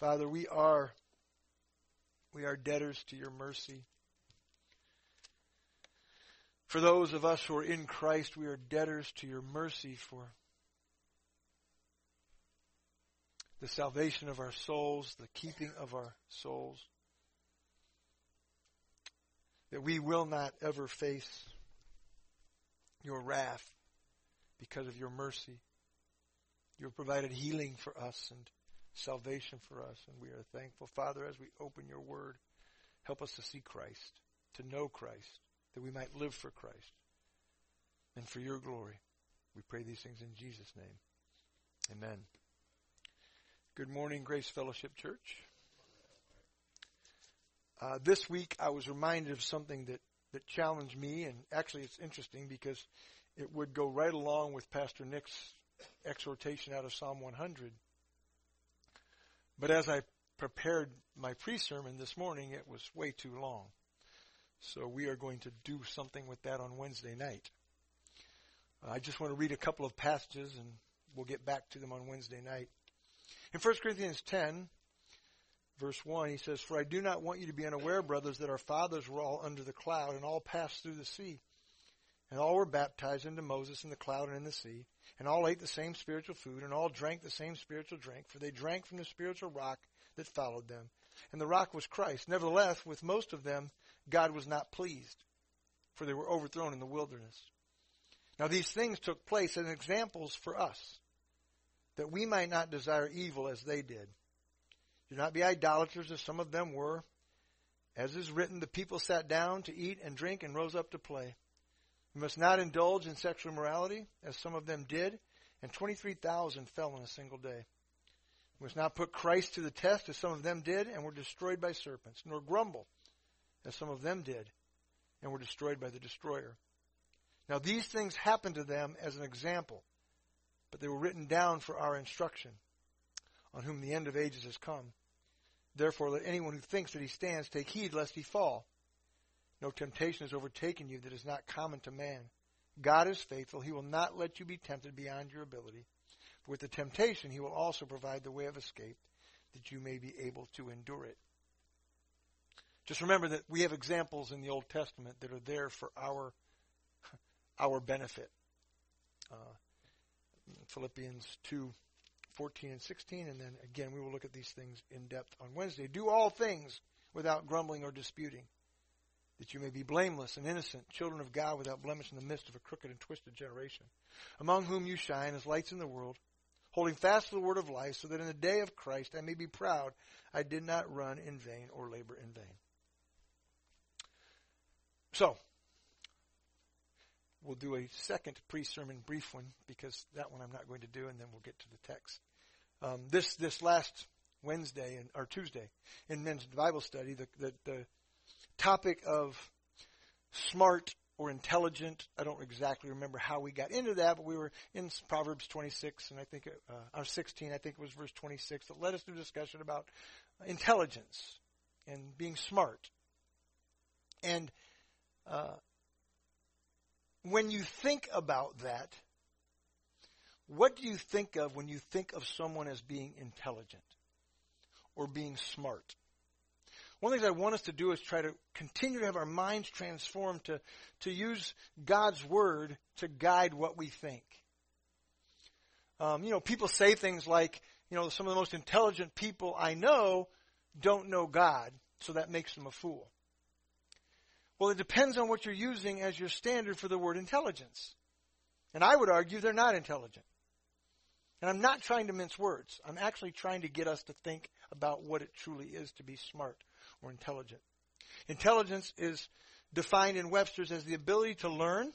Father, we are we are debtors to your mercy. For those of us who are in Christ, we are debtors to your mercy for the salvation of our souls, the keeping of our souls. That we will not ever face your wrath because of your mercy. You have provided healing for us and salvation for us, and we are thankful. Father, as we open your word, help us to see Christ, to know Christ, that we might live for Christ and for your glory. We pray these things in Jesus' name. Amen. Good morning, Grace Fellowship Church. Uh, this week I was reminded of something that, that challenged me, and actually it's interesting because it would go right along with Pastor Nick's exhortation out of Psalm 100. But as I prepared my pre-sermon this morning, it was way too long. So we are going to do something with that on Wednesday night. I just want to read a couple of passages and we'll get back to them on Wednesday night. In 1 Corinthians 10, verse 1, he says, For I do not want you to be unaware, brothers, that our fathers were all under the cloud and all passed through the sea. And all were baptized into Moses in the cloud and in the sea. And all ate the same spiritual food, and all drank the same spiritual drink, for they drank from the spiritual rock that followed them. And the rock was Christ. Nevertheless, with most of them, God was not pleased, for they were overthrown in the wilderness. Now these things took place as examples for us, that we might not desire evil as they did. Do not be idolaters as some of them were. As is written, the people sat down to eat and drink and rose up to play. We must not indulge in sexual immorality, as some of them did, and 23,000 fell in a single day. We must not put Christ to the test, as some of them did, and were destroyed by serpents, nor grumble, as some of them did, and were destroyed by the destroyer. Now these things happened to them as an example, but they were written down for our instruction, on whom the end of ages has come. Therefore let anyone who thinks that he stands take heed lest he fall. No temptation has overtaken you that is not common to man. God is faithful. He will not let you be tempted beyond your ability. For with the temptation, He will also provide the way of escape that you may be able to endure it. Just remember that we have examples in the Old Testament that are there for our, our benefit. Uh, Philippians 2, 14 and 16, and then again we will look at these things in depth on Wednesday. Do all things without grumbling or disputing that you may be blameless and innocent, children of God without blemish in the midst of a crooked and twisted generation, among whom you shine as lights in the world, holding fast to the word of life, so that in the day of Christ I may be proud I did not run in vain or labor in vain. So, we'll do a second pre-sermon brief one because that one I'm not going to do, and then we'll get to the text. Um, this this last Wednesday and or Tuesday in men's Bible study, the the, the topic of smart or intelligent. I don't exactly remember how we got into that, but we were in Proverbs 26, and I think, uh, or 16, I think it was verse 26, that led us to a discussion about intelligence and being smart. And uh, when you think about that, what do you think of when you think of someone as being intelligent or being smart? One of the things I want us to do is try to continue to have our minds transformed to, to use God's Word to guide what we think. Um, you know, people say things like, you know, some of the most intelligent people I know don't know God, so that makes them a fool. Well, it depends on what you're using as your standard for the word intelligence. And I would argue they're not intelligent. And I'm not trying to mince words. I'm actually trying to get us to think about what it truly is to be smart or intelligent. Intelligence is defined in Webster's as the ability to learn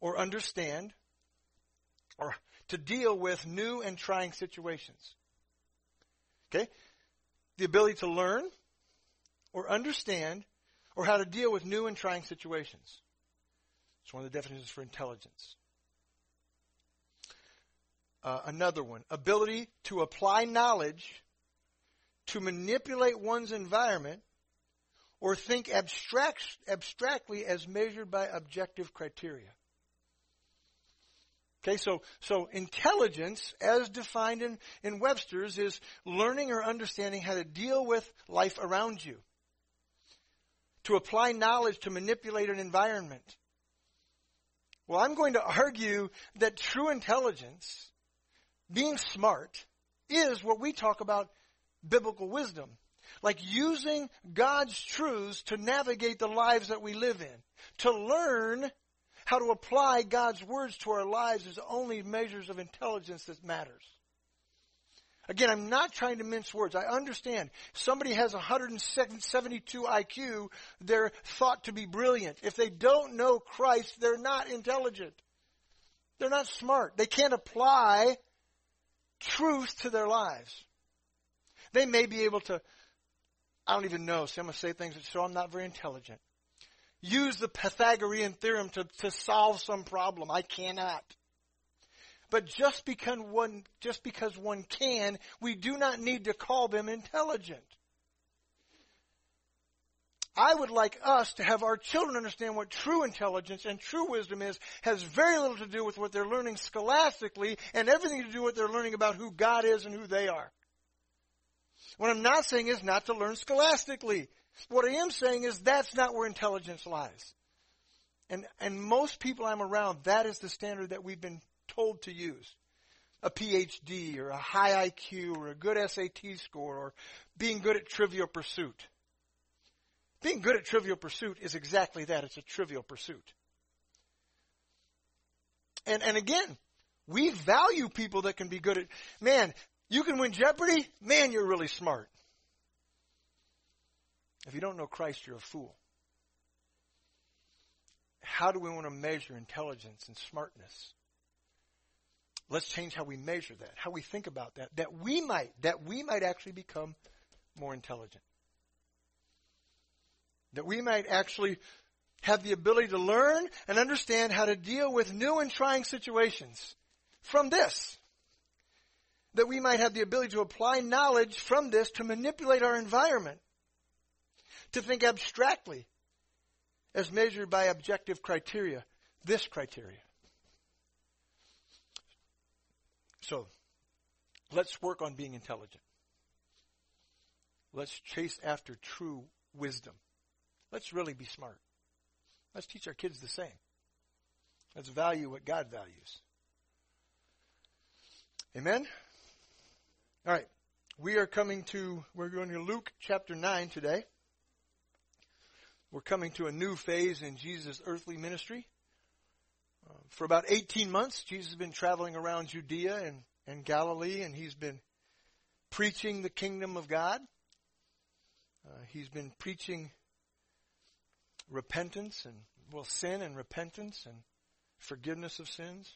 or understand or to deal with new and trying situations. Okay? The ability to learn or understand or how to deal with new and trying situations. It's one of the definitions for intelligence. Uh, another one, ability to apply knowledge to manipulate one's environment or think abstract, abstractly as measured by objective criteria. Okay, so, so intelligence, as defined in, in Webster's, is learning or understanding how to deal with life around you. To apply knowledge to manipulate an environment. Well, I'm going to argue that true intelligence, being smart, is what we talk about biblical wisdom. Like using God's truths to navigate the lives that we live in. To learn how to apply God's words to our lives is only measures of intelligence that matters. Again, I'm not trying to mince words. I understand. Somebody has 172 IQ, they're thought to be brilliant. If they don't know Christ, they're not intelligent. They're not smart. They can't apply truth to their lives. They may be able to, I don't even know, so I'm going to say things that show I'm not very intelligent use the Pythagorean theorem to, to solve some problem. I cannot. But just because one, just because one can, we do not need to call them intelligent. I would like us to have our children understand what true intelligence and true wisdom is, has very little to do with what they're learning scholastically and everything to do with what they're learning about who God is and who they are. What I'm not saying is not to learn scholastically. What I am saying is that's not where intelligence lies. And, and most people I'm around, that is the standard that we've been told to use. A PhD or a high IQ or a good SAT score or being good at trivial pursuit. Being good at trivial pursuit is exactly that. It's a trivial pursuit. And, and again, we value people that can be good at, man, you can win Jeopardy? Man, you're really smart. If you don't know Christ, you're a fool. How do we want to measure intelligence and smartness? Let's change how we measure that, how we think about that, that we might, that we might actually become more intelligent. That we might actually have the ability to learn and understand how to deal with new and trying situations from this. That we might have the ability to apply knowledge from this to manipulate our environment to think abstractly as measured by objective criteria, this criteria. So, let's work on being intelligent. Let's chase after true wisdom. Let's really be smart. Let's teach our kids the same. Let's value what God values. Amen? All right. We are coming to, we're going to Luke chapter 9 today. We're coming to a new phase in Jesus' earthly ministry. Uh, for about 18 months, Jesus has been traveling around Judea and, and Galilee, and he's been preaching the kingdom of God. Uh, he's been preaching repentance and, well, sin and repentance and forgiveness of sins.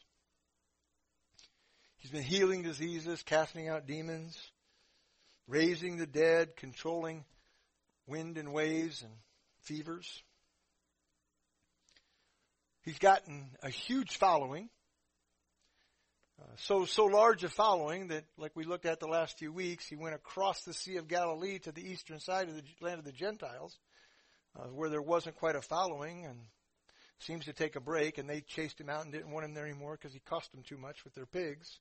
He's been healing diseases, casting out demons, raising the dead, controlling wind and waves, and fevers. He's gotten a huge following. Uh, so so large a following that, like we looked at the last few weeks, he went across the Sea of Galilee to the eastern side of the land of the Gentiles, uh, where there wasn't quite a following, and seems to take a break. And they chased him out and didn't want him there anymore because he cost them too much with their pigs.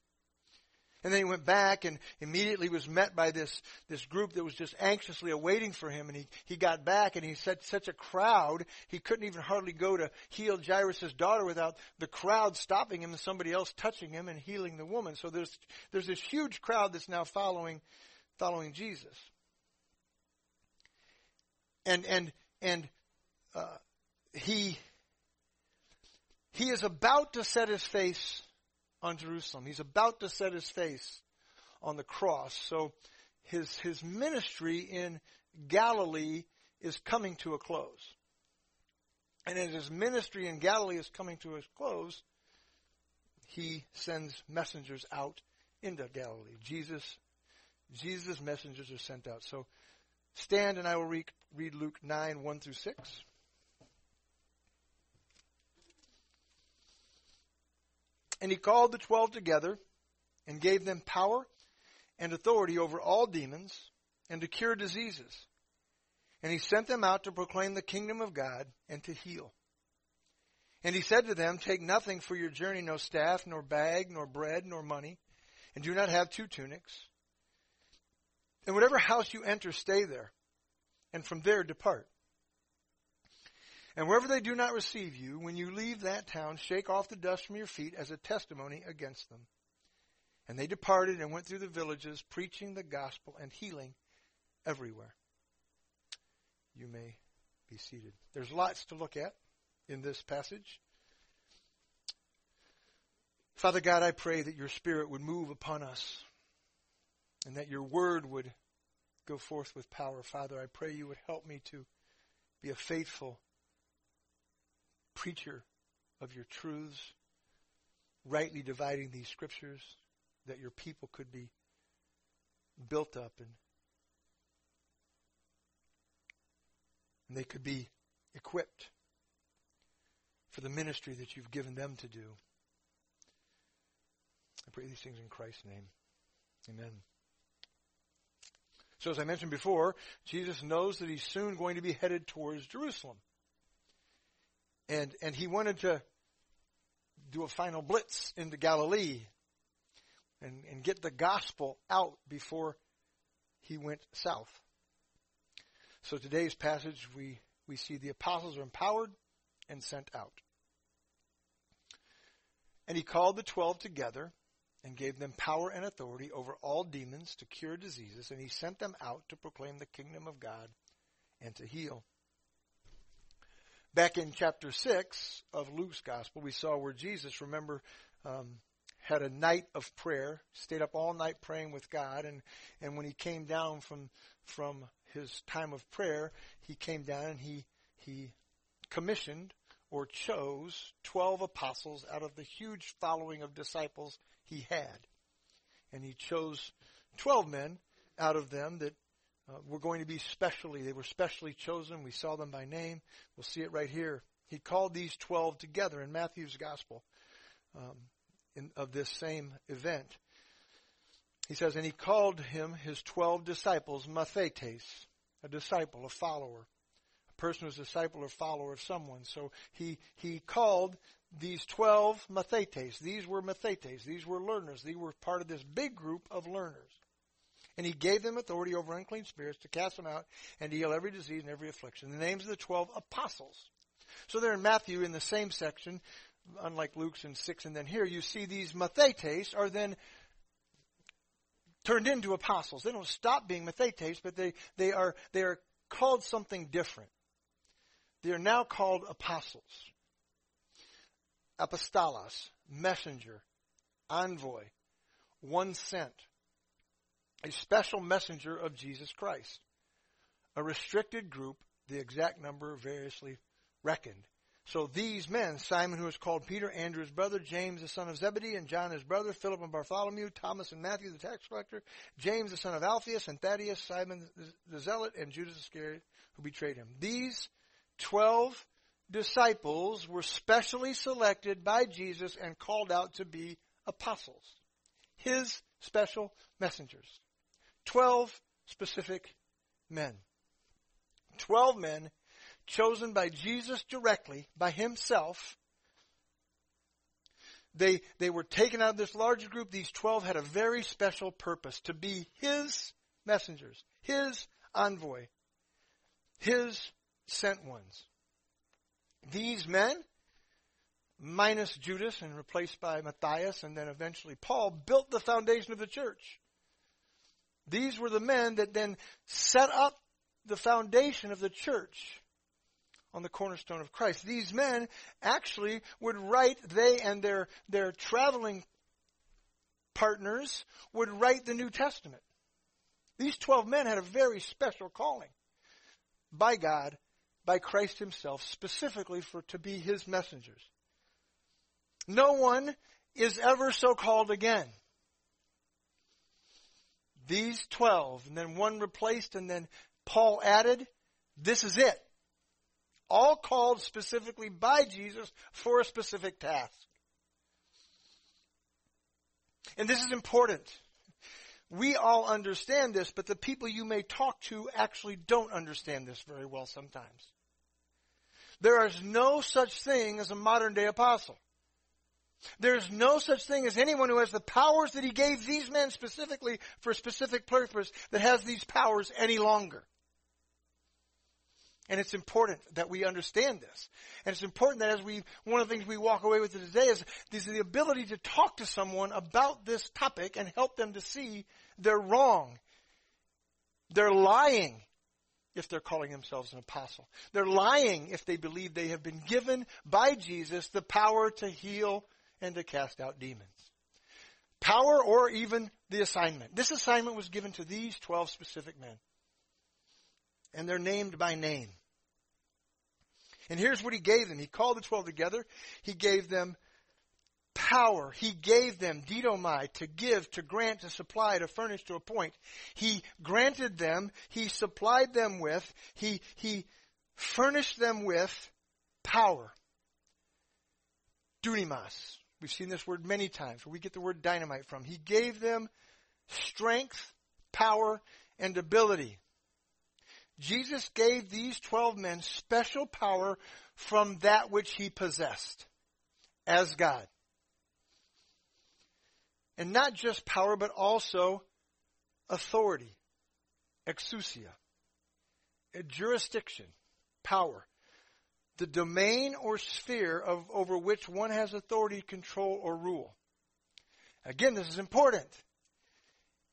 And then he went back and immediately was met by this, this group that was just anxiously awaiting for him. And he, he got back and he said such a crowd, he couldn't even hardly go to heal Jairus' daughter without the crowd stopping him and somebody else touching him and healing the woman. So there's, there's this huge crowd that's now following, following Jesus. And, and, and, uh, he, he is about to set his face on Jerusalem. He's about to set his face on the cross. So his, his ministry in Galilee is coming to a close. And as his ministry in Galilee is coming to a close, he sends messengers out into Galilee. Jesus, Jesus' messengers are sent out. So stand and I will read, read Luke 9, 1 through 6. And he called the twelve together and gave them power and authority over all demons and to cure diseases. And he sent them out to proclaim the kingdom of God and to heal. And he said to them, Take nothing for your journey, no staff, nor bag, nor bread, nor money, and do not have two tunics. And whatever house you enter, stay there, and from there depart. And wherever they do not receive you, when you leave that town, shake off the dust from your feet as a testimony against them. And they departed and went through the villages, preaching the gospel and healing everywhere. You may be seated. There's lots to look at in this passage. Father God, I pray that your Spirit would move upon us and that your word would go forth with power. Father, I pray you would help me to be a faithful preacher of your truths, rightly dividing these scriptures, that your people could be built up and, and they could be equipped for the ministry that you've given them to do. I pray these things in Christ's name. Amen. So as I mentioned before, Jesus knows that he's soon going to be headed towards Jerusalem. And and he wanted to do a final blitz into Galilee and, and get the gospel out before he went south. So today's passage we, we see the apostles are empowered and sent out. And he called the twelve together and gave them power and authority over all demons to cure diseases, and he sent them out to proclaim the kingdom of God and to heal. Back in chapter 6 of Luke's gospel, we saw where Jesus, remember, um, had a night of prayer, stayed up all night praying with God, and, and when he came down from, from his time of prayer, he came down and he, he commissioned or chose 12 apostles out of the huge following of disciples he had. And he chose 12 men out of them that uh, were going to be specially, they were specially chosen. We saw them by name. We'll see it right here. He called these 12 together in Matthew's gospel um, in, of this same event. He says, and he called him his 12 disciples, mathetes, a disciple, a follower A person who's a disciple or follower of someone. So he, he called these 12 mathetes. These were mathetes. These were learners. These were part of this big group of learners. And he gave them authority over unclean spirits to cast them out and to heal every disease and every affliction. The names of the 12 apostles. So there in Matthew, in the same section, unlike Luke's in 6 and then here, you see these mathetes are then turned into apostles. They don't stop being mathetes, but they, they are, they are called something different. They are now called apostles. Apostolos, messenger, envoy, one sent, a special messenger of Jesus Christ. A restricted group, the exact number variously reckoned. So these men, Simon who is called Peter, Andrew his brother, James the son of Zebedee, and John his brother, Philip and Bartholomew, Thomas and Matthew the tax collector, James the son of Alphaeus, and Thaddeus, Simon the zealot, and Judas Iscariot who betrayed him. These Twelve disciples were specially selected by Jesus and called out to be apostles, his special messengers. Twelve specific men. Twelve men chosen by Jesus directly, by himself. They, they were taken out of this larger group. These twelve had a very special purpose to be his messengers, his envoy, his sent ones. These men, minus Judas and replaced by Matthias and then eventually Paul, built the foundation of the church. These were the men that then set up the foundation of the church on the cornerstone of Christ. These men actually would write, they and their, their traveling partners would write the New Testament. These 12 men had a very special calling by God by Christ himself specifically for to be his messengers. No one is ever so called again. These 12 and then one replaced and then Paul added, this is it. All called specifically by Jesus for a specific task. And this is important. We all understand this, but the people you may talk to actually don't understand this very well sometimes. There is no such thing as a modern day apostle. There's no such thing as anyone who has the powers that he gave these men specifically for a specific purpose that has these powers any longer. And it's important that we understand this. And it's important that as we, one of the things we walk away with today is, is the ability to talk to someone about this topic and help them to see they're wrong. They're lying if they're calling themselves an apostle. They're lying if they believe they have been given by Jesus the power to heal and to cast out demons. Power or even the assignment. This assignment was given to these 12 specific men. And they're named by name. And here's what he gave them. He called the 12 together. He gave them power. He gave them didomai to give, to grant, to supply, to furnish, to appoint. He granted them, he supplied them with, he, he furnished them with power. Dunamis. We've seen this word many times, where we get the word dynamite from. He gave them strength, power, and ability. Jesus gave these 12 men special power from that which he possessed as God. And not just power, but also authority, exousia, jurisdiction, power the domain or sphere of, over which one has authority, control, or rule. Again, this is important.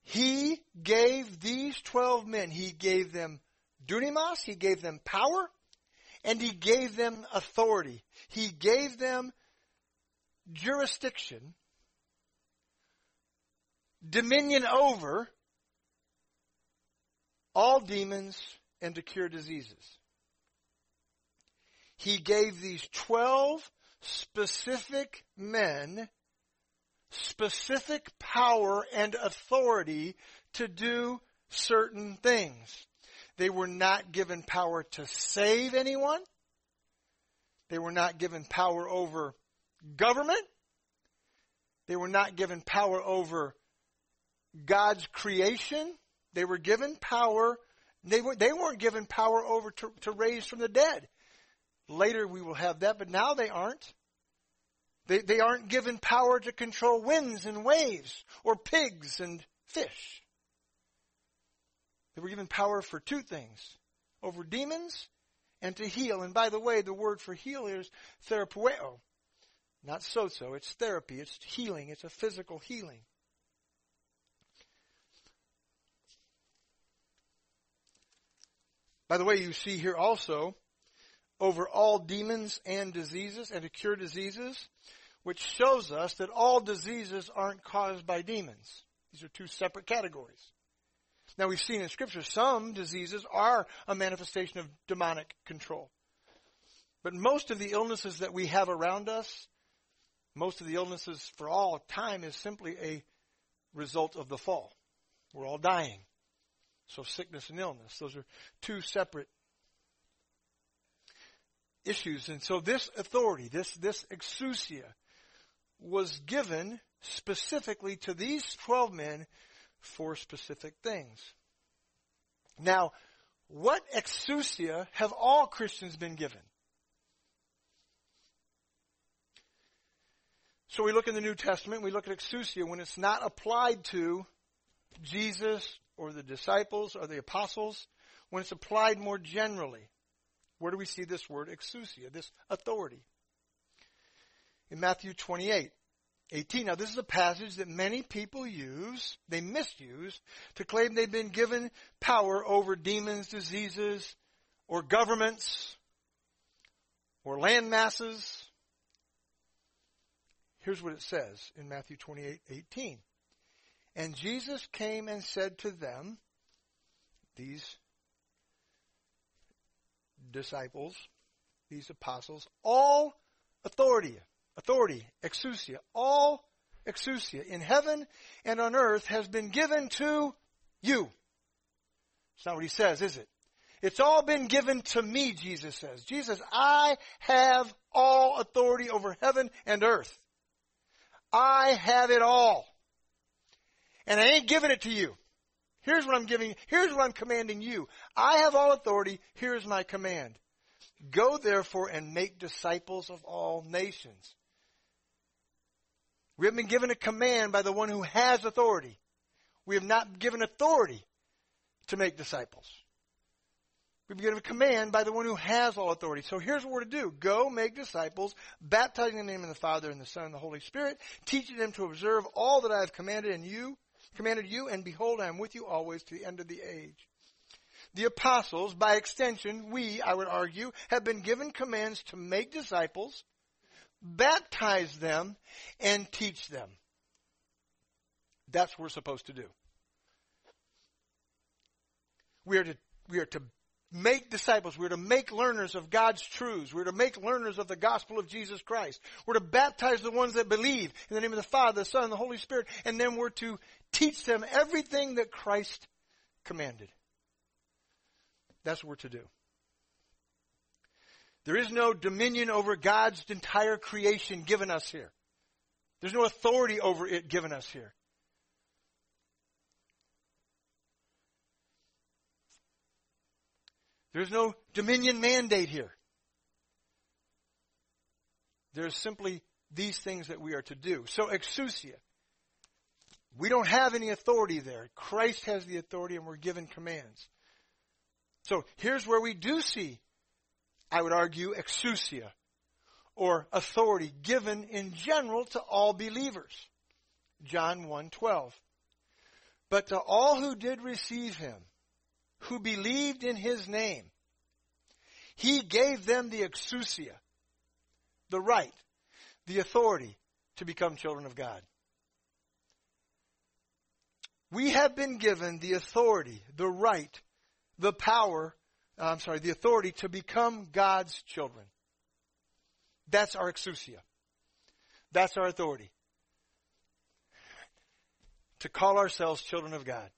He gave these 12 men, he gave them dunamis, he gave them power, and he gave them authority. He gave them jurisdiction, dominion over all demons and to cure diseases he gave these 12 specific men specific power and authority to do certain things. They were not given power to save anyone. They were not given power over government. They were not given power over God's creation. They were given power. They, were, they weren't given power over to, to raise from the dead. Later we will have that, but now they aren't. They, they aren't given power to control winds and waves or pigs and fish. They were given power for two things over demons and to heal. And by the way, the word for heal is therapeuo. Not sozo, it's therapy, it's healing, it's a physical healing. By the way, you see here also over all demons and diseases and to cure diseases, which shows us that all diseases aren't caused by demons. These are two separate categories. Now we've seen in scripture some diseases are a manifestation of demonic control. But most of the illnesses that we have around us, most of the illnesses for all time is simply a result of the fall. We're all dying. So sickness and illness, those are two separate issues. And so this authority, this, this exousia, was given specifically to these 12 men for specific things. Now, what exousia have all Christians been given? So we look in the New Testament, we look at exousia when it's not applied to Jesus or the disciples or the apostles, when it's applied more generally. Where do we see this word exousia, this authority? In Matthew 28, 18. Now, this is a passage that many people use, they misuse, to claim they've been given power over demons, diseases, or governments, or land masses. Here's what it says in Matthew 28, 18. And Jesus came and said to them, these disciples, these apostles, all authority, authority, exousia, all exousia in heaven and on earth has been given to you. It's not what he says, is it? It's all been given to me, Jesus says. Jesus, I have all authority over heaven and earth. I have it all. And I ain't giving it to you. Here's what I'm giving, here's what I'm commanding you. I have all authority, here's my command. Go therefore and make disciples of all nations. We have been given a command by the one who has authority. We have not given authority to make disciples. We've been given a command by the one who has all authority. So here's what we're to do. Go make disciples, baptizing in the name of the Father and the Son and the Holy Spirit, teaching them to observe all that I have commanded and you, commanded you, and behold, I am with you always to the end of the age. The apostles, by extension, we, I would argue, have been given commands to make disciples, baptize them, and teach them. That's what we're supposed to do. We are to, we are to make disciples. We're to make learners of God's truths. We're to make learners of the gospel of Jesus Christ. We're to baptize the ones that believe in the name of the Father, the Son, and the Holy Spirit. And then we're to teach them everything that Christ commanded. That's what we're to do. There is no dominion over God's entire creation given us here. There's no authority over it given us here. There's no dominion mandate here. There's simply these things that we are to do. So, exousia. We don't have any authority there. Christ has the authority and we're given commands. So, here's where we do see, I would argue, exousia, or authority given in general to all believers. John 1:12. But to all who did receive him, who believed in his name, he gave them the exousia, the right, the authority to become children of God. We have been given the authority, the right, the power, I'm sorry, the authority to become God's children. That's our exousia. That's our authority. To call ourselves children of God.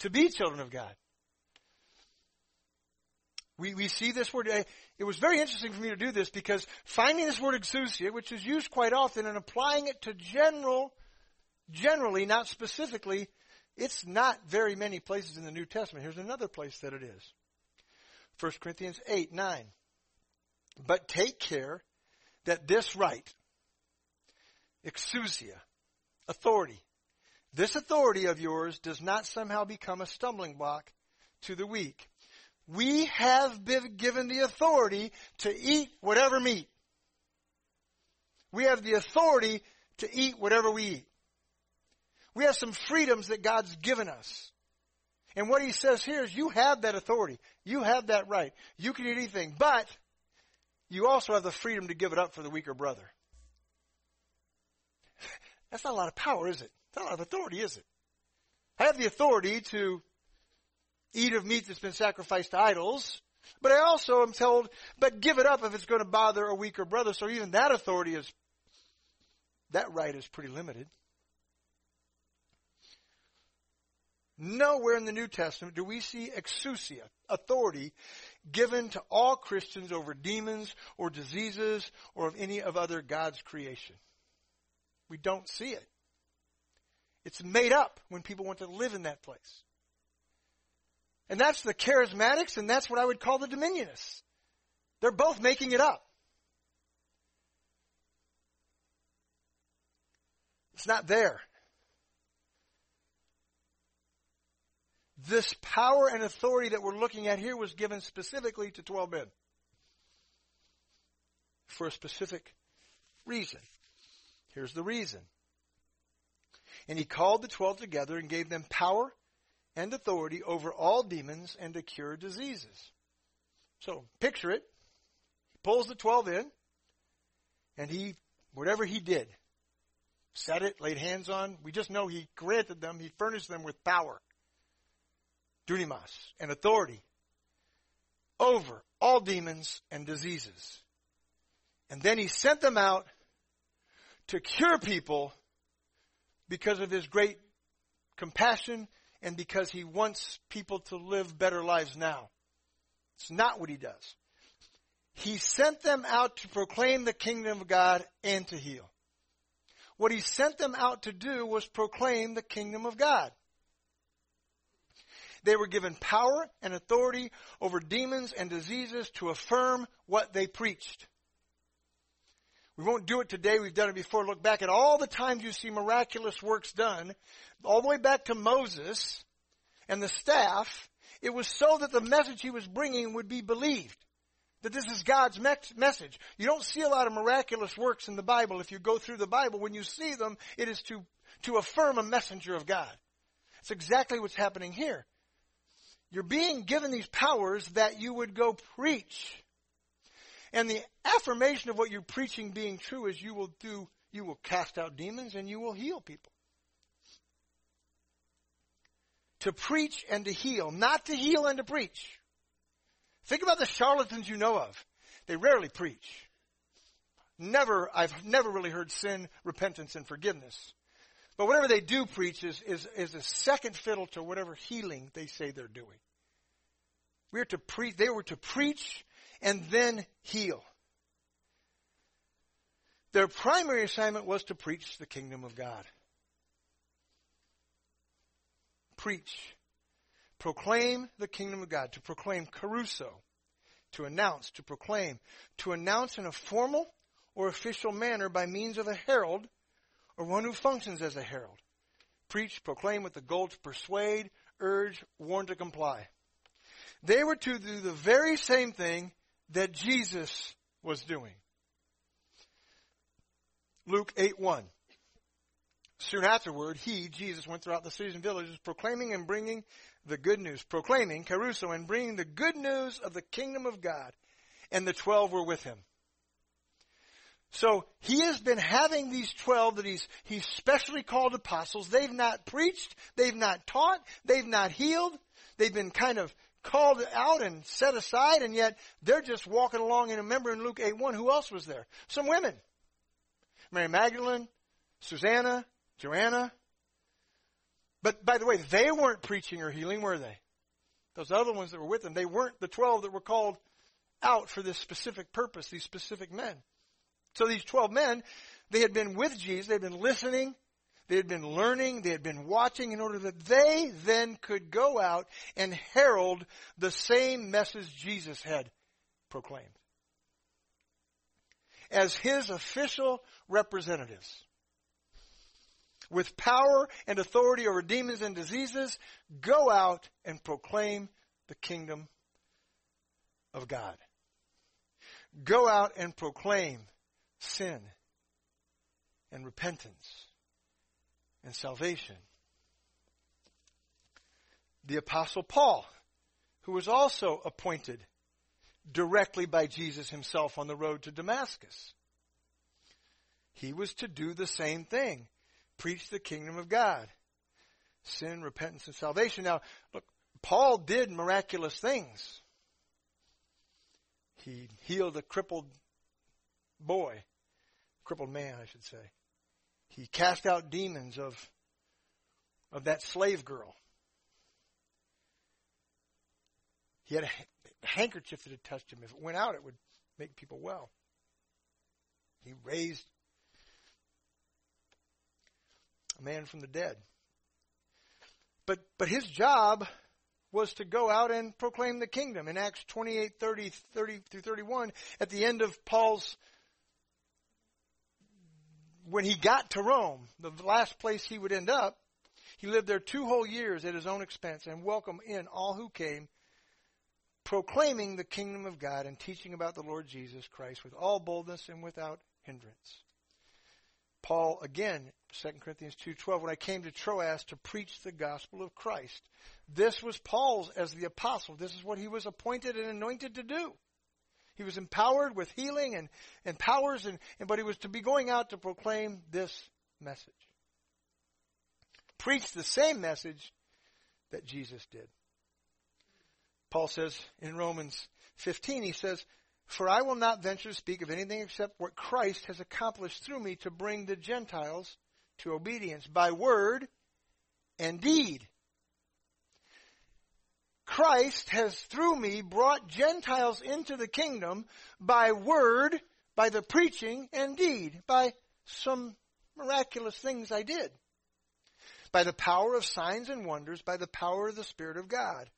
To be children of God. We, we see this word. Eh, it was very interesting for me to do this because finding this word exousia, which is used quite often, and applying it to general, generally, not specifically, it's not very many places in the New Testament. Here's another place that it is. 1 Corinthians 8, 9. But take care that this right, exousia, authority, this authority of yours does not somehow become a stumbling block to the weak. We have been given the authority to eat whatever meat. We have the authority to eat whatever we eat. We have some freedoms that God's given us. And what he says here is you have that authority. You have that right. You can eat anything, but you also have the freedom to give it up for the weaker brother. That's not a lot of power, is it? That's not a lot of authority, is it? I have the authority to eat of meat that's been sacrificed to idols. But I also am told, but give it up if it's going to bother a weaker brother. So even that authority is, that right is pretty limited. Nowhere in the New Testament do we see exousia, authority, given to all Christians over demons or diseases or of any of other God's creation. We don't see it. It's made up when people want to live in that place. And that's the charismatics, and that's what I would call the dominionists. They're both making it up. It's not there. This power and authority that we're looking at here was given specifically to 12 men for a specific reason. Here's the reason. And he called the 12 together and gave them power and authority over all demons and to cure diseases. So picture it. He pulls the 12 in, and he, whatever he did, said it, laid hands on, we just know he granted them, he furnished them with power, dunamis, and authority over all demons and diseases. And then he sent them out to cure people because of his great compassion and because he wants people to live better lives now. It's not what he does. He sent them out to proclaim the kingdom of God and to heal. What he sent them out to do was proclaim the kingdom of God. They were given power and authority over demons and diseases to affirm what they preached. We won't do it today. We've done it before. Look back at all the times you see miraculous works done, all the way back to Moses and the staff. It was so that the message he was bringing would be believed. That this is God's message. You don't see a lot of miraculous works in the Bible. If you go through the Bible, when you see them, it is to, to affirm a messenger of God. It's exactly what's happening here. You're being given these powers that you would go preach. And the affirmation of what you're preaching being true is you will do, you will cast out demons and you will heal people. To preach and to heal, not to heal and to preach. Think about the charlatans you know of. They rarely preach. Never, I've never really heard sin, repentance, and forgiveness. But whatever they do preach is, is, is a second fiddle to whatever healing they say they're doing. We are to preach, they were to preach and then heal. Their primary assignment was to preach the kingdom of God. Preach. Proclaim the kingdom of God. To proclaim kerusso. To announce, to proclaim. To announce in a formal or official manner by means of a herald or one who functions as a herald. Preach, proclaim with the goal to persuade, urge, warn to comply. They were to do the very same thing that Jesus was doing. Luke 8 1. Soon afterward, he, Jesus, went throughout the cities and villages, proclaiming and bringing the good news, proclaiming, kerusso, and bringing the good news of the kingdom of God. And the twelve were with him. So he has been having these twelve that he's, he's specially called apostles. They've not preached, they've not taught, they've not healed. They've been kind of called out and set aside, and yet they're just walking along. And remember in Luke 8 1, who else was there? Some women. Mary Magdalene, Susanna, Joanna. But by the way, they weren't preaching or healing, were they? Those other ones that were with them, they weren't the 12 that were called out for this specific purpose, these specific men. So these 12 men, they had been with Jesus, they'd been listening, they had been learning, they had been watching in order that they then could go out and herald the same message Jesus had proclaimed. As his official representatives. With power and authority over demons and diseases, go out and proclaim the kingdom of God. Go out and proclaim sin and repentance and salvation. The Apostle Paul, who was also appointed directly by Jesus himself on the road to Damascus, he was to do the same thing preach the kingdom of God. Sin, repentance, and salvation. Now, look, Paul did miraculous things. He healed a crippled boy, crippled man, I should say. He cast out demons of, of that slave girl. He had a handkerchief that had touched him. If it went out, it would make people well. He raised a man from the dead. But, but his job was to go out and proclaim the kingdom. In Acts 28, 30, 30 through 31, at the end of Paul's when he got to Rome, the last place he would end up, he lived there two whole years at his own expense and welcomed in all who came, proclaiming the kingdom of God and teaching about the Lord Jesus Christ with all boldness and without hindrance. Paul again, 2 Corinthians 2:12, when I came to Troas to preach the gospel of Christ. This was Paul's as the apostle. This is what he was appointed and anointed to do. He was empowered with healing and, and powers, and, and, but he was to be going out to proclaim this message. Preach the same message that Jesus did. Paul says in Romans 15, he says, For I will not venture to speak of anything except what Christ has accomplished through me to bring the Gentiles to obedience by word and deed Christ has through me brought Gentiles into the kingdom by word, by the preaching and deed, by some miraculous things I did. by the power of signs and wonders, by the power of the Spirit of God.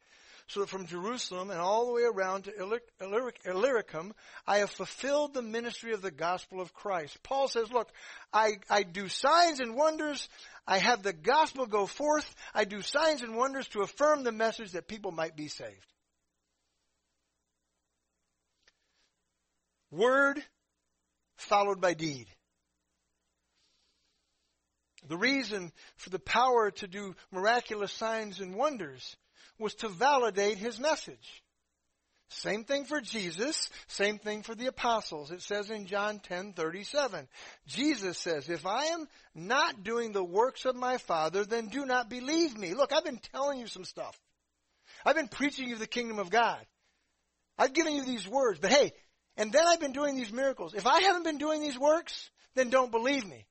So that from Jerusalem and all the way around to Illyricum, I have fulfilled the ministry of the gospel of Christ. Paul says, look, I, I do signs and wonders. I have the gospel go forth. I do signs and wonders to affirm the message that people might be saved. Word followed by deed. The reason for the power to do miraculous signs and wonders was to validate his message. Same thing for Jesus, same thing for the apostles. It says in John 10:37. Jesus says, "If I am not doing the works of my Father, then do not believe me." Look, I've been telling you some stuff. I've been preaching you the kingdom of God. I've given you these words, but hey, and then I've been doing these miracles. If I haven't been doing these works, then don't believe me.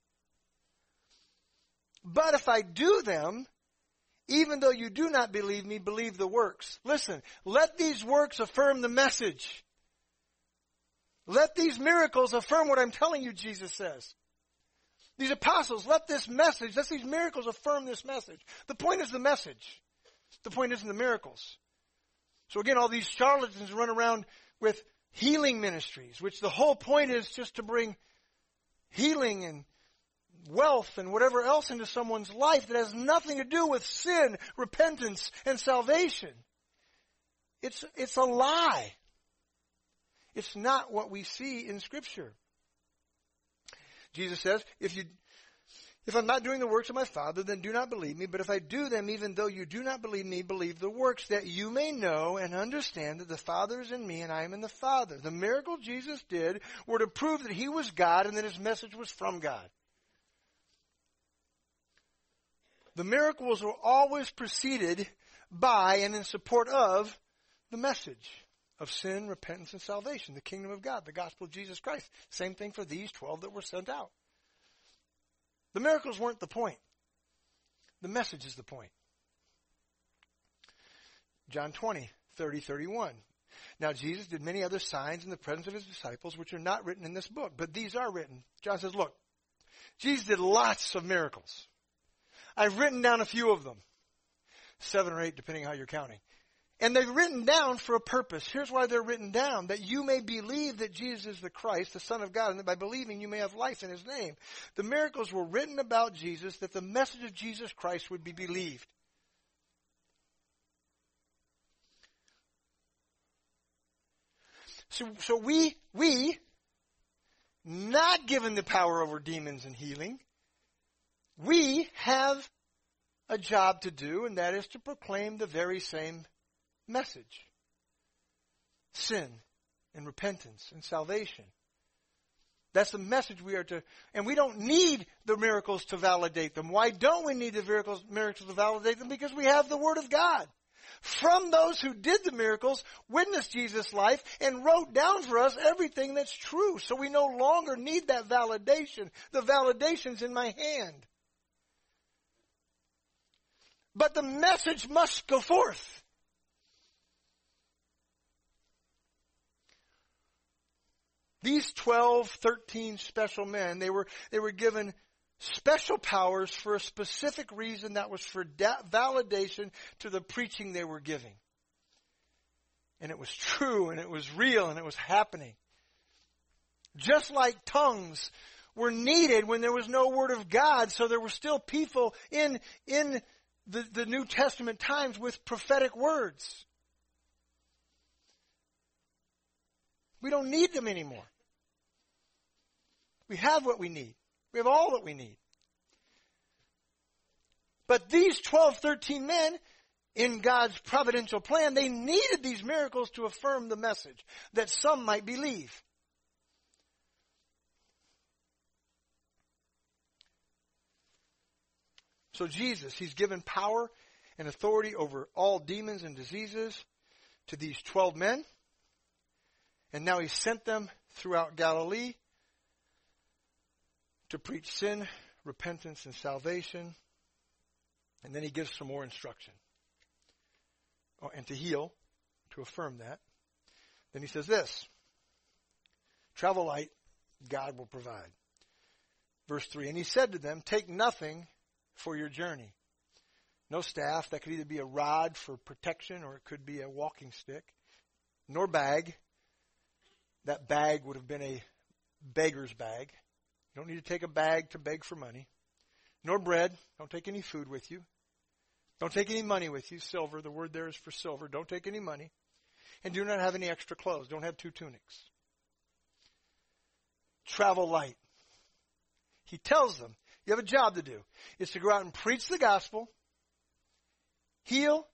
But if I do them, even though you do not believe me, believe the works. Listen, let these works affirm the message. Let these miracles affirm what I'm telling you, Jesus says. These apostles, let this message, let these miracles affirm this message. The point is the message. The point isn't the miracles. So again, all these charlatans run around with healing ministries, which the whole point is just to bring healing and wealth and whatever else into someone's life that has nothing to do with sin, repentance, and salvation. It's, it's a lie. It's not what we see in scripture. Jesus says, if you, if I'm not doing the works of my Father, then do not believe me. But if I do them, even though you do not believe me, believe the works, that you may know and understand that the Father is in me and I am in the Father. The miracle Jesus did were to prove that he was God and that his message was from God. The miracles were always preceded by and in support of the message of sin, repentance, and salvation, the kingdom of God, the gospel of Jesus Christ. Same thing for these 12 that were sent out. The miracles weren't the point. The message is the point. John 20, 30, 31. Now Jesus did many other signs in the presence of his disciples, which are not written in this book, but these are written. John says, look, Jesus did lots of miracles. I've written down a few of them. Seven or eight, depending how you're counting. And they're written down for a purpose. Here's why they're written down. That you may believe that Jesus is the Christ, the Son of God, and that by believing you may have life in His name. The miracles were written about Jesus that the message of Jesus Christ would be believed. So, so we, we, not given the power over demons and healing, we have a job to do, and that is to proclaim the very same message sin and repentance and salvation. That's the message we are to, and we don't need the miracles to validate them. Why don't we need the miracles, miracles to validate them? Because we have the Word of God. From those who did the miracles, witnessed Jesus' life, and wrote down for us everything that's true. So we no longer need that validation. The validation's in my hand. But the message must go forth. These 12, 13 special men, they were, they were given special powers for a specific reason that was for da- validation to the preaching they were giving. And it was true and it was real and it was happening. Just like tongues were needed when there was no word of God, so there were still people in, in the, the New Testament times with prophetic words. We don't need them anymore. We have what we need. We have all that we need. But these 12, 13 men, in God's providential plan, they needed these miracles to affirm the message that some might believe. So Jesus, he's given power and authority over all demons and diseases to these 12 men. And now he sent them throughout Galilee to preach sin, repentance, and salvation. And then he gives some more instruction. Oh, and to heal, to affirm that. Then he says this Travel light, God will provide. Verse 3 And he said to them, Take nothing for your journey No staff. That could either be a rod for protection or it could be a walking stick. Nor bag. That bag would have been a beggar's bag. You don't need to take a bag to beg for money. Nor bread. Don't take any food with you. Don't take any money with you. Silver. The word there is for silver. Don't take any money. And do not have any extra clothes. Don't have two tunics. Travel light. He tells them, you have a job to do. It's to go out and preach the gospel, heal,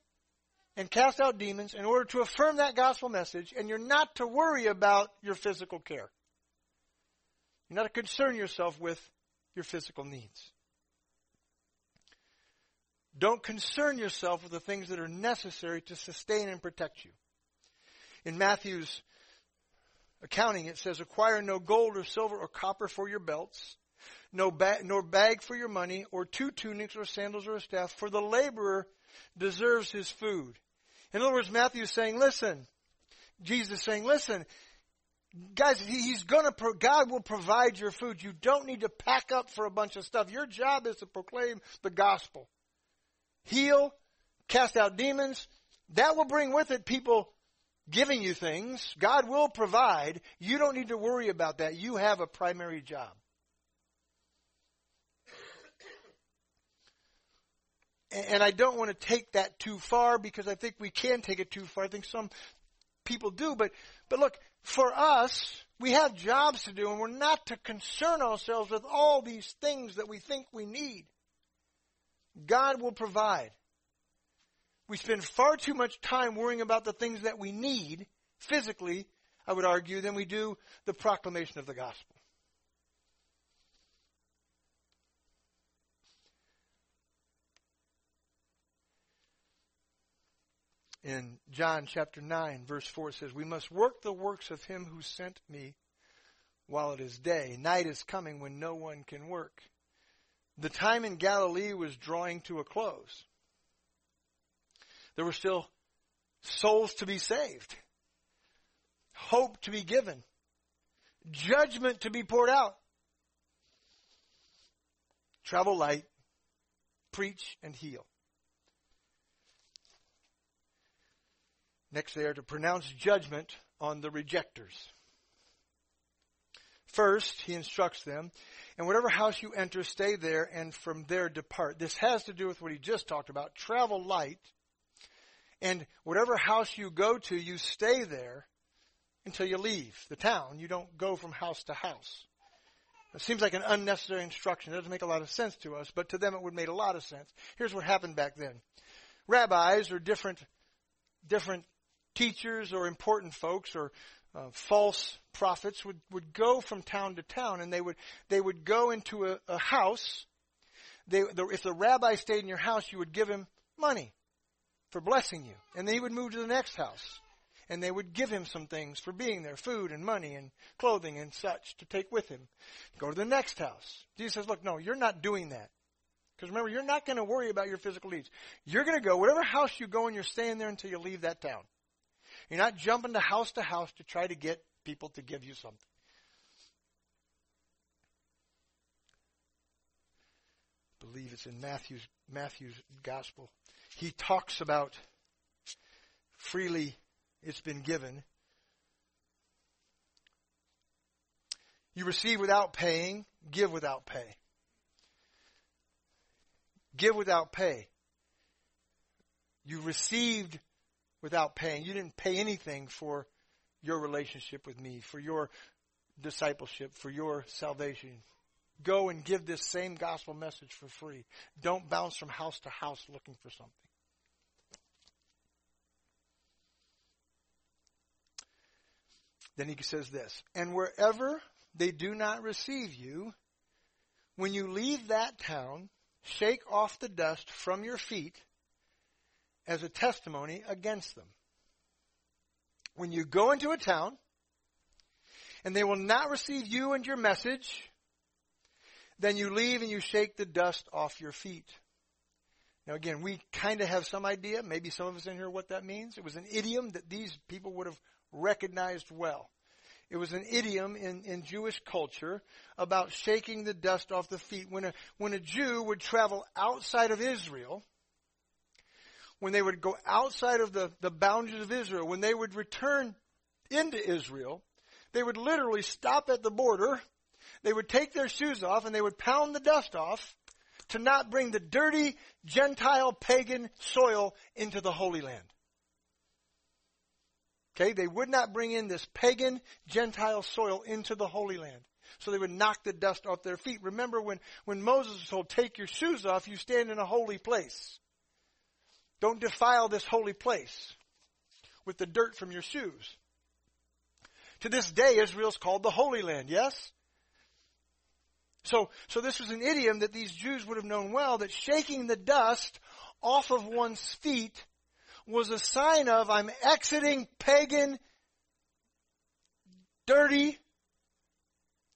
and cast out demons in order to affirm that gospel message, and you're not to worry about your physical care. You're not to concern yourself with your physical needs. Don't concern yourself with the things that are necessary to sustain and protect you. In Matthew's accounting, it says, Acquire no gold or silver or copper for your belts, no ba- nor bag for your money, or two tunics or sandals or a staff, for the laborer deserves his food. In other words, Matthew is saying, listen, Jesus is saying, listen, guys, he's gonna, pro- God will provide your food. You don't need to pack up for a bunch of stuff. Your job is to proclaim the gospel. Heal, cast out demons. That will bring with it people giving you things. God will provide. You don't need to worry about that. You have a primary job. And I don't want to take that too far because I think we can take it too far. I think some people do. But, but look, for us, we have jobs to do and we're not to concern ourselves with all these things that we think we need. God will provide. We spend far too much time worrying about the things that we need physically, I would argue, than we do the proclamation of the gospel. In John chapter 9, verse 4, it says, We must work the works of him who sent me while it is day. Night is coming when no one can work. The time in Galilee was drawing to a close. There were still souls to be saved, hope to be given, judgment to be poured out. Travel light, preach and heal. Next, they are to pronounce judgment on the rejectors. First, he instructs them, and whatever house you enter, stay there, and from there depart. This has to do with what he just talked about. Travel light and whatever house you go to, you stay there until you leave the town. You don't go from house to house. It seems like an unnecessary instruction. It doesn't make a lot of sense to us, but to them it would make a lot of sense. Here's what happened back then. Rabbis or different, different teachers or important folks or uh, false prophets would, would go from town to town and they would, they would go into a, a house. They, the, if the rabbi stayed in your house, you would give him money for blessing you. And then he would move to the next house. And they would give him some things for being there, food and money and clothing and such to take with him. Go to the next house. Jesus says, look, no, you're not doing that. Because remember, you're not going to worry about your physical needs. You're going to go, whatever house you go in, you're staying there until you leave that town. You're not jumping to house to house to try to get people to give you something. I believe it's in Matthew's Matthew's gospel he talks about freely it's been given. You receive without paying, give without pay. Give without pay. You received without paying. You didn't pay anything for your relationship with me, for your discipleship, for your salvation. Go and give this same gospel message for free. Don't bounce from house to house looking for something. Then he says this, and wherever they do not receive you, when you leave that town, shake off the dust from your feet as a testimony against them. When you go into a town, and they will not receive you and your message, then you leave and you shake the dust off your feet. Now again, we kind of have some idea, maybe some of us in here, what that means. It was an idiom that these people would have recognized well. It was an idiom in, in Jewish culture about shaking the dust off the feet. When a, when a Jew would travel outside of Israel, when they would go outside of the, the boundaries of Israel, when they would return into Israel, they would literally stop at the border, they would take their shoes off, and they would pound the dust off to not bring the dirty Gentile pagan soil into the Holy Land. Okay, they would not bring in this pagan Gentile soil into the Holy Land. So they would knock the dust off their feet. Remember when, when Moses was told, take your shoes off, you stand in a holy place. Don't defile this holy place with the dirt from your shoes. To this day, Israel's called the Holy Land, yes? So, so this was an idiom that these Jews would have known well, that shaking the dust off of one's feet was a sign of I'm exiting pagan, dirty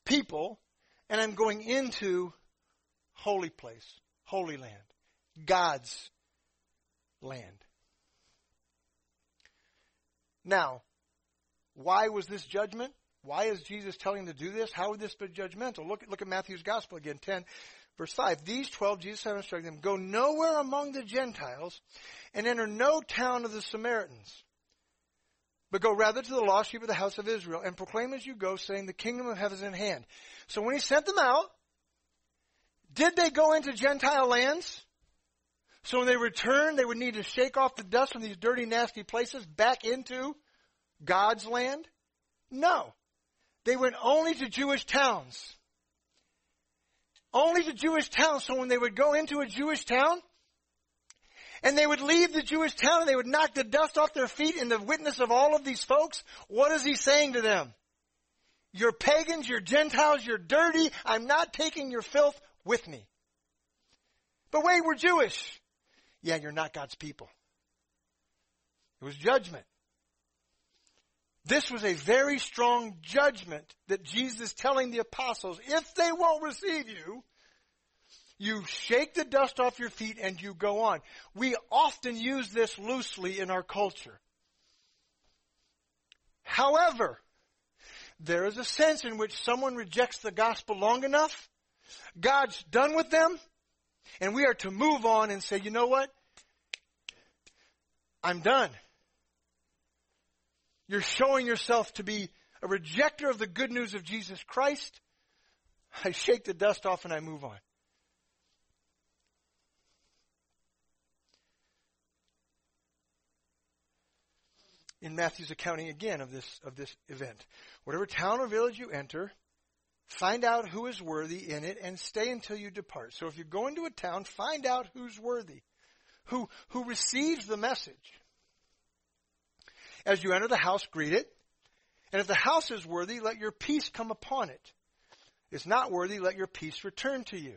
people, and I'm going into holy place, holy land, God's land. Now, why was this judgment? Why is Jesus telling them to do this? How would this be judgmental? Look, look at Matthew's Gospel again, 10, verse 5. These 12, Jesus had instructed them, go nowhere among the Gentiles and enter no town of the Samaritans, but go rather to the lost sheep of the house of Israel and proclaim as you go, saying, the kingdom of heaven is in hand. So when he sent them out, did they go into Gentile lands? So when they returned, they would need to shake off the dust from these dirty, nasty places back into God's land? No. They went only to Jewish towns. Only to Jewish towns. So when they would go into a Jewish town, and they would leave the Jewish town and they would knock the dust off their feet in the witness of all of these folks, what is he saying to them? You're pagans, you're Gentiles, you're dirty, I'm not taking your filth with me. But wait, we're Jewish. Yeah, you're not God's people. It was judgment. This was a very strong judgment that Jesus telling the apostles, if they won't receive you, you shake the dust off your feet and you go on. We often use this loosely in our culture. However, there is a sense in which someone rejects the gospel long enough, God's done with them, and we are to move on and say, you know what? I'm done. You're showing yourself to be a rejecter of the good news of Jesus Christ. I shake the dust off and I move on. In Matthew's accounting again of this, of this event. Whatever town or village you enter, find out who is worthy in it and stay until you depart. So if you go into a town, find out who's worthy, who, who receives the message. As you enter the house, greet it. And if the house is worthy, let your peace come upon it. It's not worthy, let your peace return to you.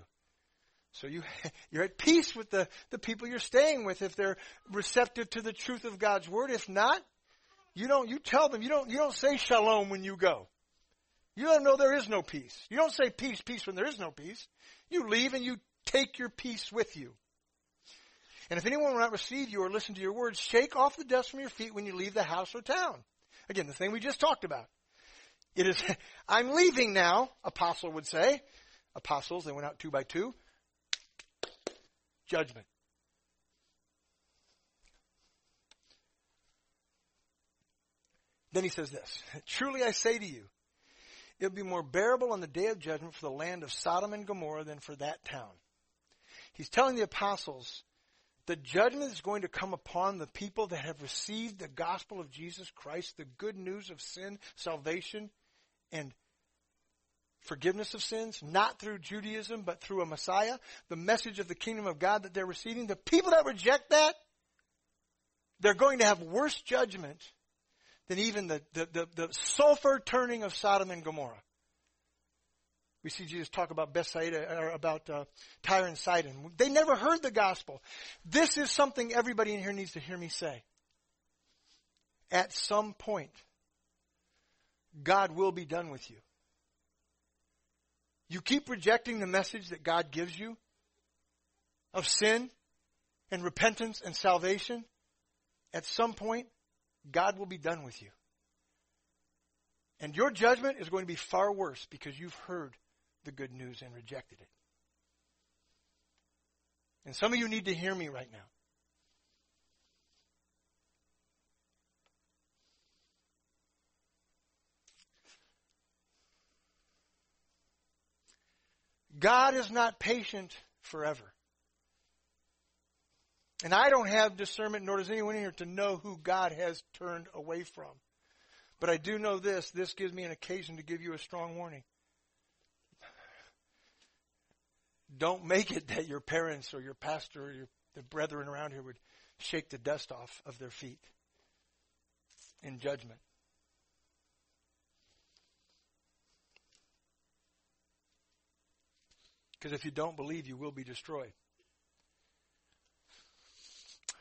So you, you're at peace with the, the people you're staying with if they're receptive to the truth of God's word. If not, you don't, you tell them, you don't, you don't say shalom when you go. You them know there is no peace. You don't say peace, peace when there is no peace. You leave and you take your peace with you. And if anyone will not receive you or listen to your words, shake off the dust from your feet when you leave the house or town. Again, the thing we just talked about. It is, I'm leaving now, apostle would say. Apostles, they went out two by two. Judgment. Then he says this Truly I say to you, it will be more bearable on the day of judgment for the land of Sodom and Gomorrah than for that town. He's telling the apostles the judgment is going to come upon the people that have received the gospel of Jesus Christ, the good news of sin, salvation, and forgiveness of sins, not through Judaism, but through a Messiah, the message of the kingdom of God that they're receiving. The people that reject that, they're going to have worse judgment than even the, the, the, the sulfur turning of Sodom and Gomorrah. We see Jesus talk about Bethsaida or about uh, Tyre and Sidon. They never heard the gospel. This is something everybody in here needs to hear me say. At some point, God will be done with you. You keep rejecting the message that God gives you of sin and repentance and salvation. At some point, God will be done with you. And your judgment is going to be far worse because you've heard the good news and rejected it. And some of you need to hear me right now. God is not patient forever. And I don't have discernment, nor does anyone here, to know who God has turned away from. But I do know this this gives me an occasion to give you a strong warning. Don't make it that your parents or your pastor or your, the brethren around here would shake the dust off of their feet in judgment. Because if you don't believe, you will be destroyed.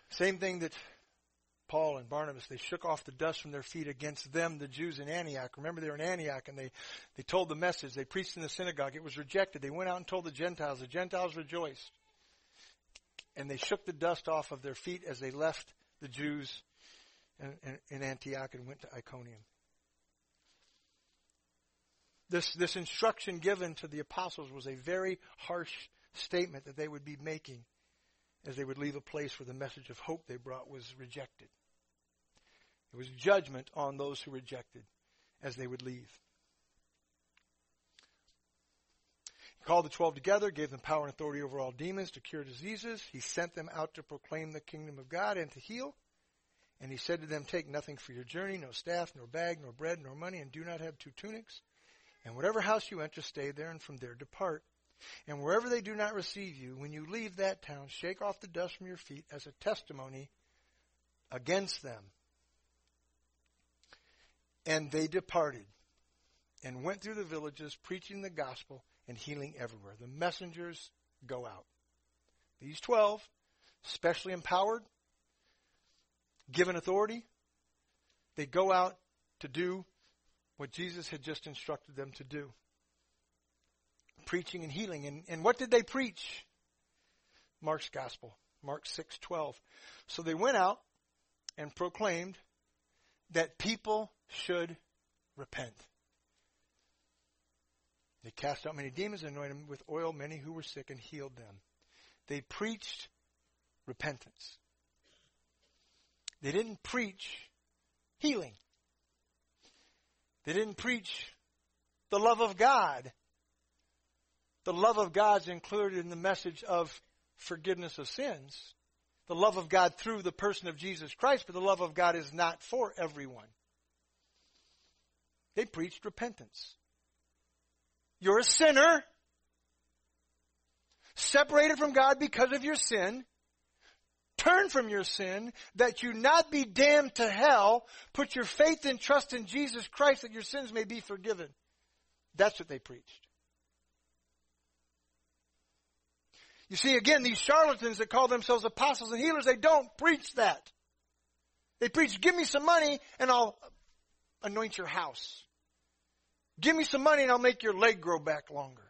Same thing that Paul and Barnabas, they shook off the dust from their feet against them, the Jews in Antioch. Remember, they were in Antioch and they, they told the message. They preached in the synagogue. It was rejected. They went out and told the Gentiles. The Gentiles rejoiced. And they shook the dust off of their feet as they left the Jews in, in, in Antioch and went to Iconium. This, this instruction given to the apostles was a very harsh statement that they would be making as they would leave a place where the message of hope they brought was rejected. It was judgment on those who rejected as they would leave. He called the twelve together, gave them power and authority over all demons to cure diseases. He sent them out to proclaim the kingdom of God and to heal. And he said to them, Take nothing for your journey, no staff, nor bag, nor bread, nor money, and do not have two tunics. And whatever house you enter, stay there, and from there depart. And wherever they do not receive you, when you leave that town, shake off the dust from your feet as a testimony against them. And they departed and went through the villages, preaching the gospel and healing everywhere. The messengers go out. These twelve, specially empowered, given authority, they go out to do what Jesus had just instructed them to do preaching and healing. And, and what did they preach? Mark's gospel, Mark 6:12. So they went out and proclaimed that people should repent. They cast out many demons anointed with oil many who were sick and healed them. They preached repentance. They didn't preach healing. They didn't preach the love of God. The love of God is included in the message of forgiveness of sins. The love of God through the person of Jesus Christ, but the love of God is not for everyone. They preached repentance. You're a sinner, separated from God because of your sin. Turn from your sin that you not be damned to hell. Put your faith and trust in Jesus Christ that your sins may be forgiven. That's what they preached. You see, again, these charlatans that call themselves apostles and healers, they don't preach that. They preach, give me some money and I'll anoint your house. Give me some money and I'll make your leg grow back longer.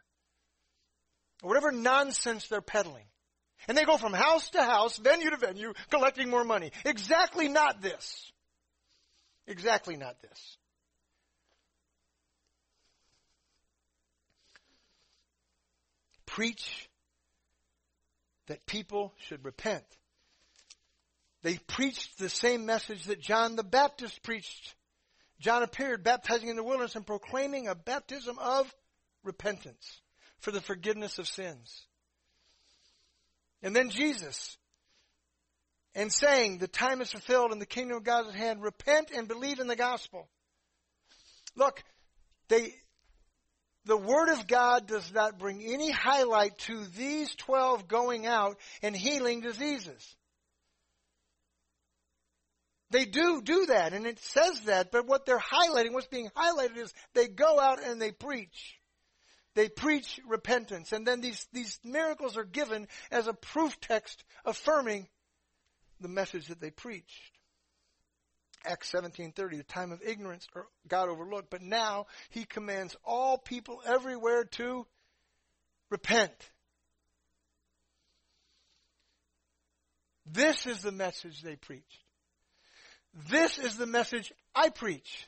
Or whatever nonsense they're peddling. And they go from house to house, venue to venue, collecting more money. Exactly not this. Exactly not this. Preach that people should repent. They preached the same message that John the Baptist preached. John appeared baptizing in the wilderness and proclaiming a baptism of repentance for the forgiveness of sins. And then Jesus, and saying, the time is fulfilled and the kingdom of God is at hand, repent and believe in the gospel. Look, they, the Word of God does not bring any highlight to these 12 going out and healing diseases. They do do that, and it says that, but what they're highlighting, what's being highlighted is they go out and they preach. They preach repentance, and then these, these miracles are given as a proof text affirming the message that they preached. Acts 17:30 the time of ignorance God overlooked but now he commands all people everywhere to repent This is the message they preached This is the message I preach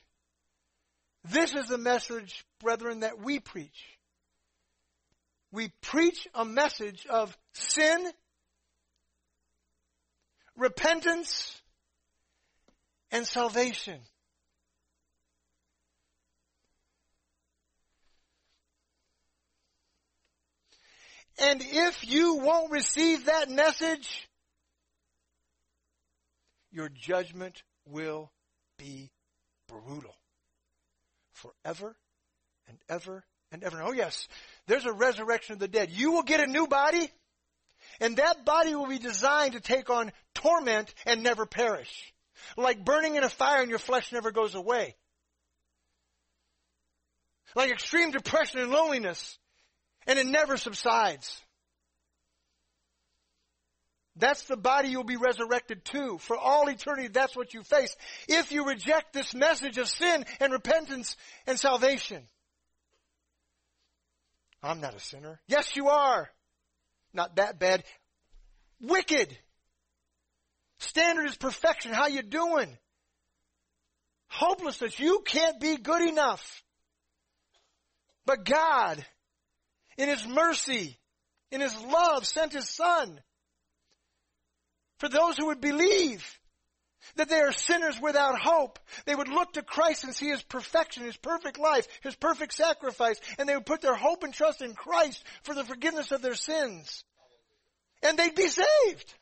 This is the message brethren that we preach We preach a message of sin repentance and salvation. And if you won't receive that message, your judgment will be brutal. Forever and ever and ever. Oh yes, there's a resurrection of the dead. You will get a new body, and that body will be designed to take on torment and never perish. Like burning in a fire and your flesh never goes away. Like extreme depression and loneliness, and it never subsides. That's the body you'll be resurrected to. For all eternity, that's what you face. If you reject this message of sin and repentance and salvation. I'm not a sinner. Yes, you are. Not that bad. Wicked. Standard is perfection. How you doing? Hopelessness. You can't be good enough. But God, in His mercy, in His love, sent His Son for those who would believe that they are sinners without hope. They would look to Christ and see His perfection, His perfect life, His perfect sacrifice, and they would put their hope and trust in Christ for the forgiveness of their sins. And they'd be saved.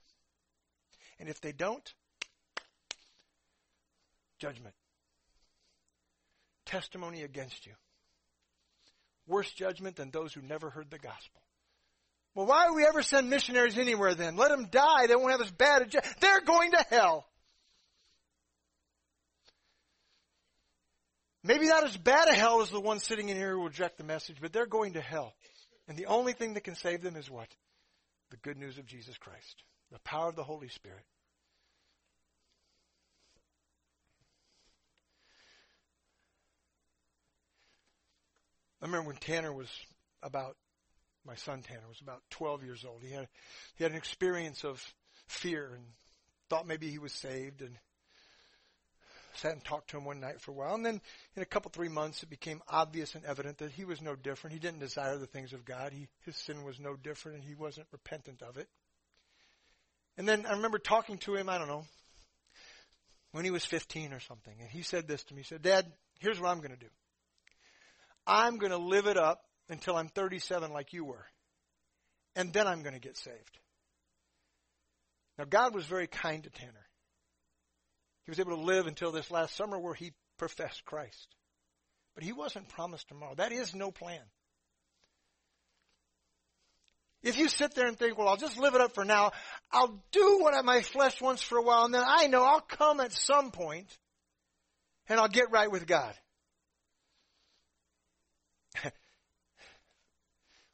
And if they don't, judgment. Testimony against you. Worse judgment than those who never heard the gospel. Well, why would we ever send missionaries anywhere then? Let them die. They won't have as bad a. They're going to hell. Maybe not as bad a hell as the one sitting in here who reject the message, but they're going to hell. And the only thing that can save them is what? The good news of Jesus Christ. The power of the Holy Spirit. I remember when Tanner was about my son Tanner was about 12 years old. He had he had an experience of fear and thought maybe he was saved and sat and talked to him one night for a while. And then in a couple three months, it became obvious and evident that he was no different. He didn't desire the things of God. He, his sin was no different, and he wasn't repentant of it. And then I remember talking to him. I don't know when he was 15 or something, and he said this to me. He said, "Dad, here's what I'm going to do. I'm going to live it up until I'm 37 like you were. And then I'm going to get saved. Now, God was very kind to Tanner. He was able to live until this last summer where he professed Christ. But he wasn't promised tomorrow. That is no plan. If you sit there and think, well, I'll just live it up for now, I'll do what my flesh wants for a while, and then I know I'll come at some point and I'll get right with God.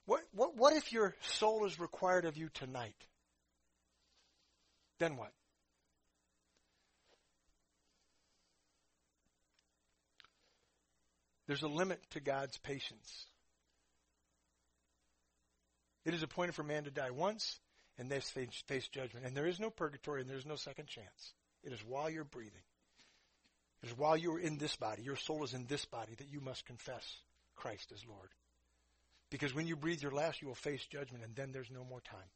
What, what, what if your soul is required of you tonight? Then what? There's a limit to God's patience. It is appointed for man to die once, and they face judgment. And there is no purgatory, and there is no second chance. It is while you're breathing. It is while you are in this body, your soul is in this body, that you must confess Christ as Lord. Because when you breathe your last, you will face judgment, and then there's no more time.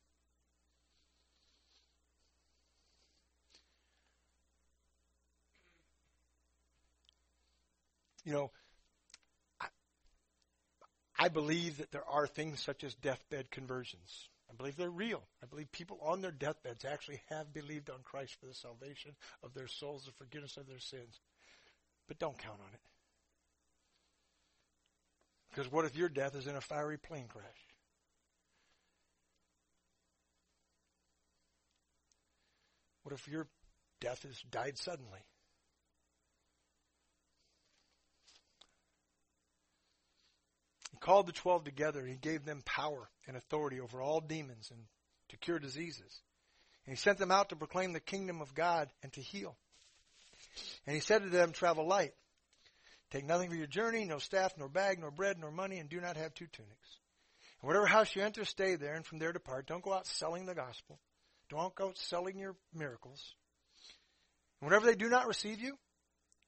You know, I, I believe that there are things such as deathbed conversions. I believe they're real. I believe people on their deathbeds actually have believed on Christ for the salvation of their souls, the forgiveness of their sins. But don't count on it. Because what if your death is in a fiery plane crash? What if your death has died suddenly? He called the twelve together and he gave them power and authority over all demons and to cure diseases. And he sent them out to proclaim the kingdom of God and to heal. And he said to them, travel light Take nothing for your journey, no staff, nor bag, nor bread, nor money, and do not have two tunics. And whatever house you enter, stay there, and from there depart. Don't go out selling the gospel. Don't go out selling your miracles. And whenever they do not receive you,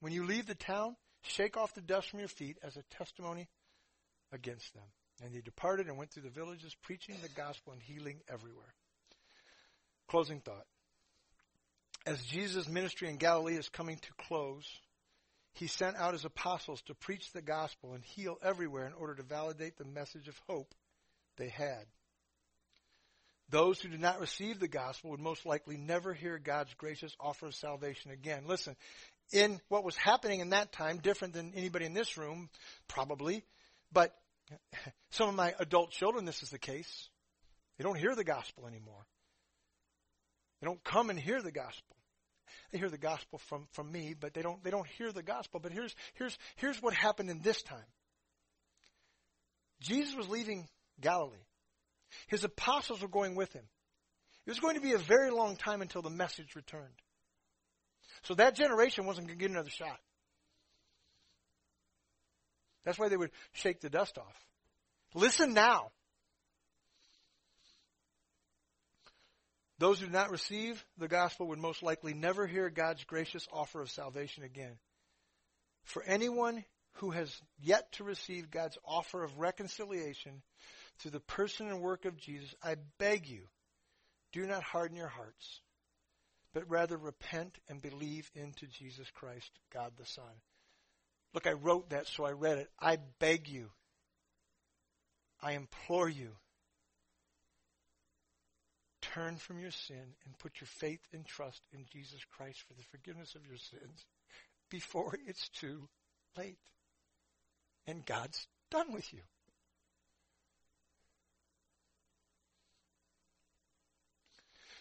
when you leave the town, shake off the dust from your feet as a testimony against them. And they departed and went through the villages, preaching the gospel and healing everywhere. Closing thought. As Jesus' ministry in Galilee is coming to close, he sent out his apostles to preach the gospel and heal everywhere in order to validate the message of hope they had. Those who did not receive the gospel would most likely never hear God's gracious offer of salvation again. Listen, in what was happening in that time, different than anybody in this room, probably, but some of my adult children, this is the case. They don't hear the gospel anymore. They don't come and hear the gospel. They hear the gospel from, from me, but they don't, they don't hear the gospel. But here's, here's, here's what happened in this time. Jesus was leaving Galilee. His apostles were going with him. It was going to be a very long time until the message returned. So that generation wasn't going to get another shot. That's why they would shake the dust off. Listen now. Those who do not receive the gospel would most likely never hear God's gracious offer of salvation again. For anyone who has yet to receive God's offer of reconciliation through the person and work of Jesus, I beg you, do not harden your hearts, but rather repent and believe into Jesus Christ, God the Son. Look, I wrote that, so I read it. I beg you, I implore you, turn from your sin and put your faith and trust in Jesus Christ for the forgiveness of your sins before it's too late. And God's done with you.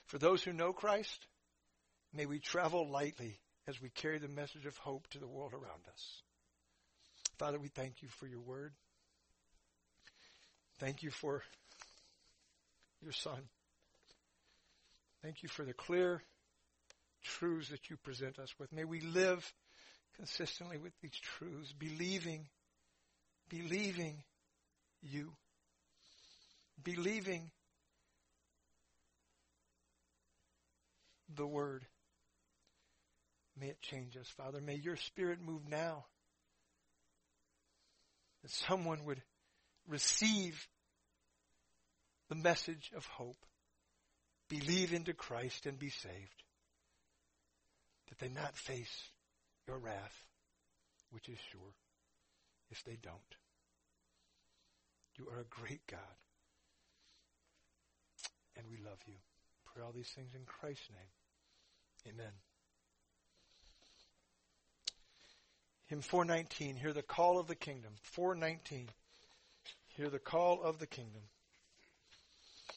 For those who know Christ, may we travel lightly as we carry the message of hope to the world around us. Father, we thank you for your word. Thank you for your son. Thank you for the clear truths that you present us with. May we live consistently with these truths, believing, believing you, believing the word. May it change us, Father. May your spirit move now. That someone would receive the message of hope, believe into Christ and be saved. That they not face your wrath, which is sure, if they don't. You are a great God. And we love you. Pray all these things in Christ's name. Amen. Hymn 419, hear the call of the kingdom. 419, hear the call of the kingdom.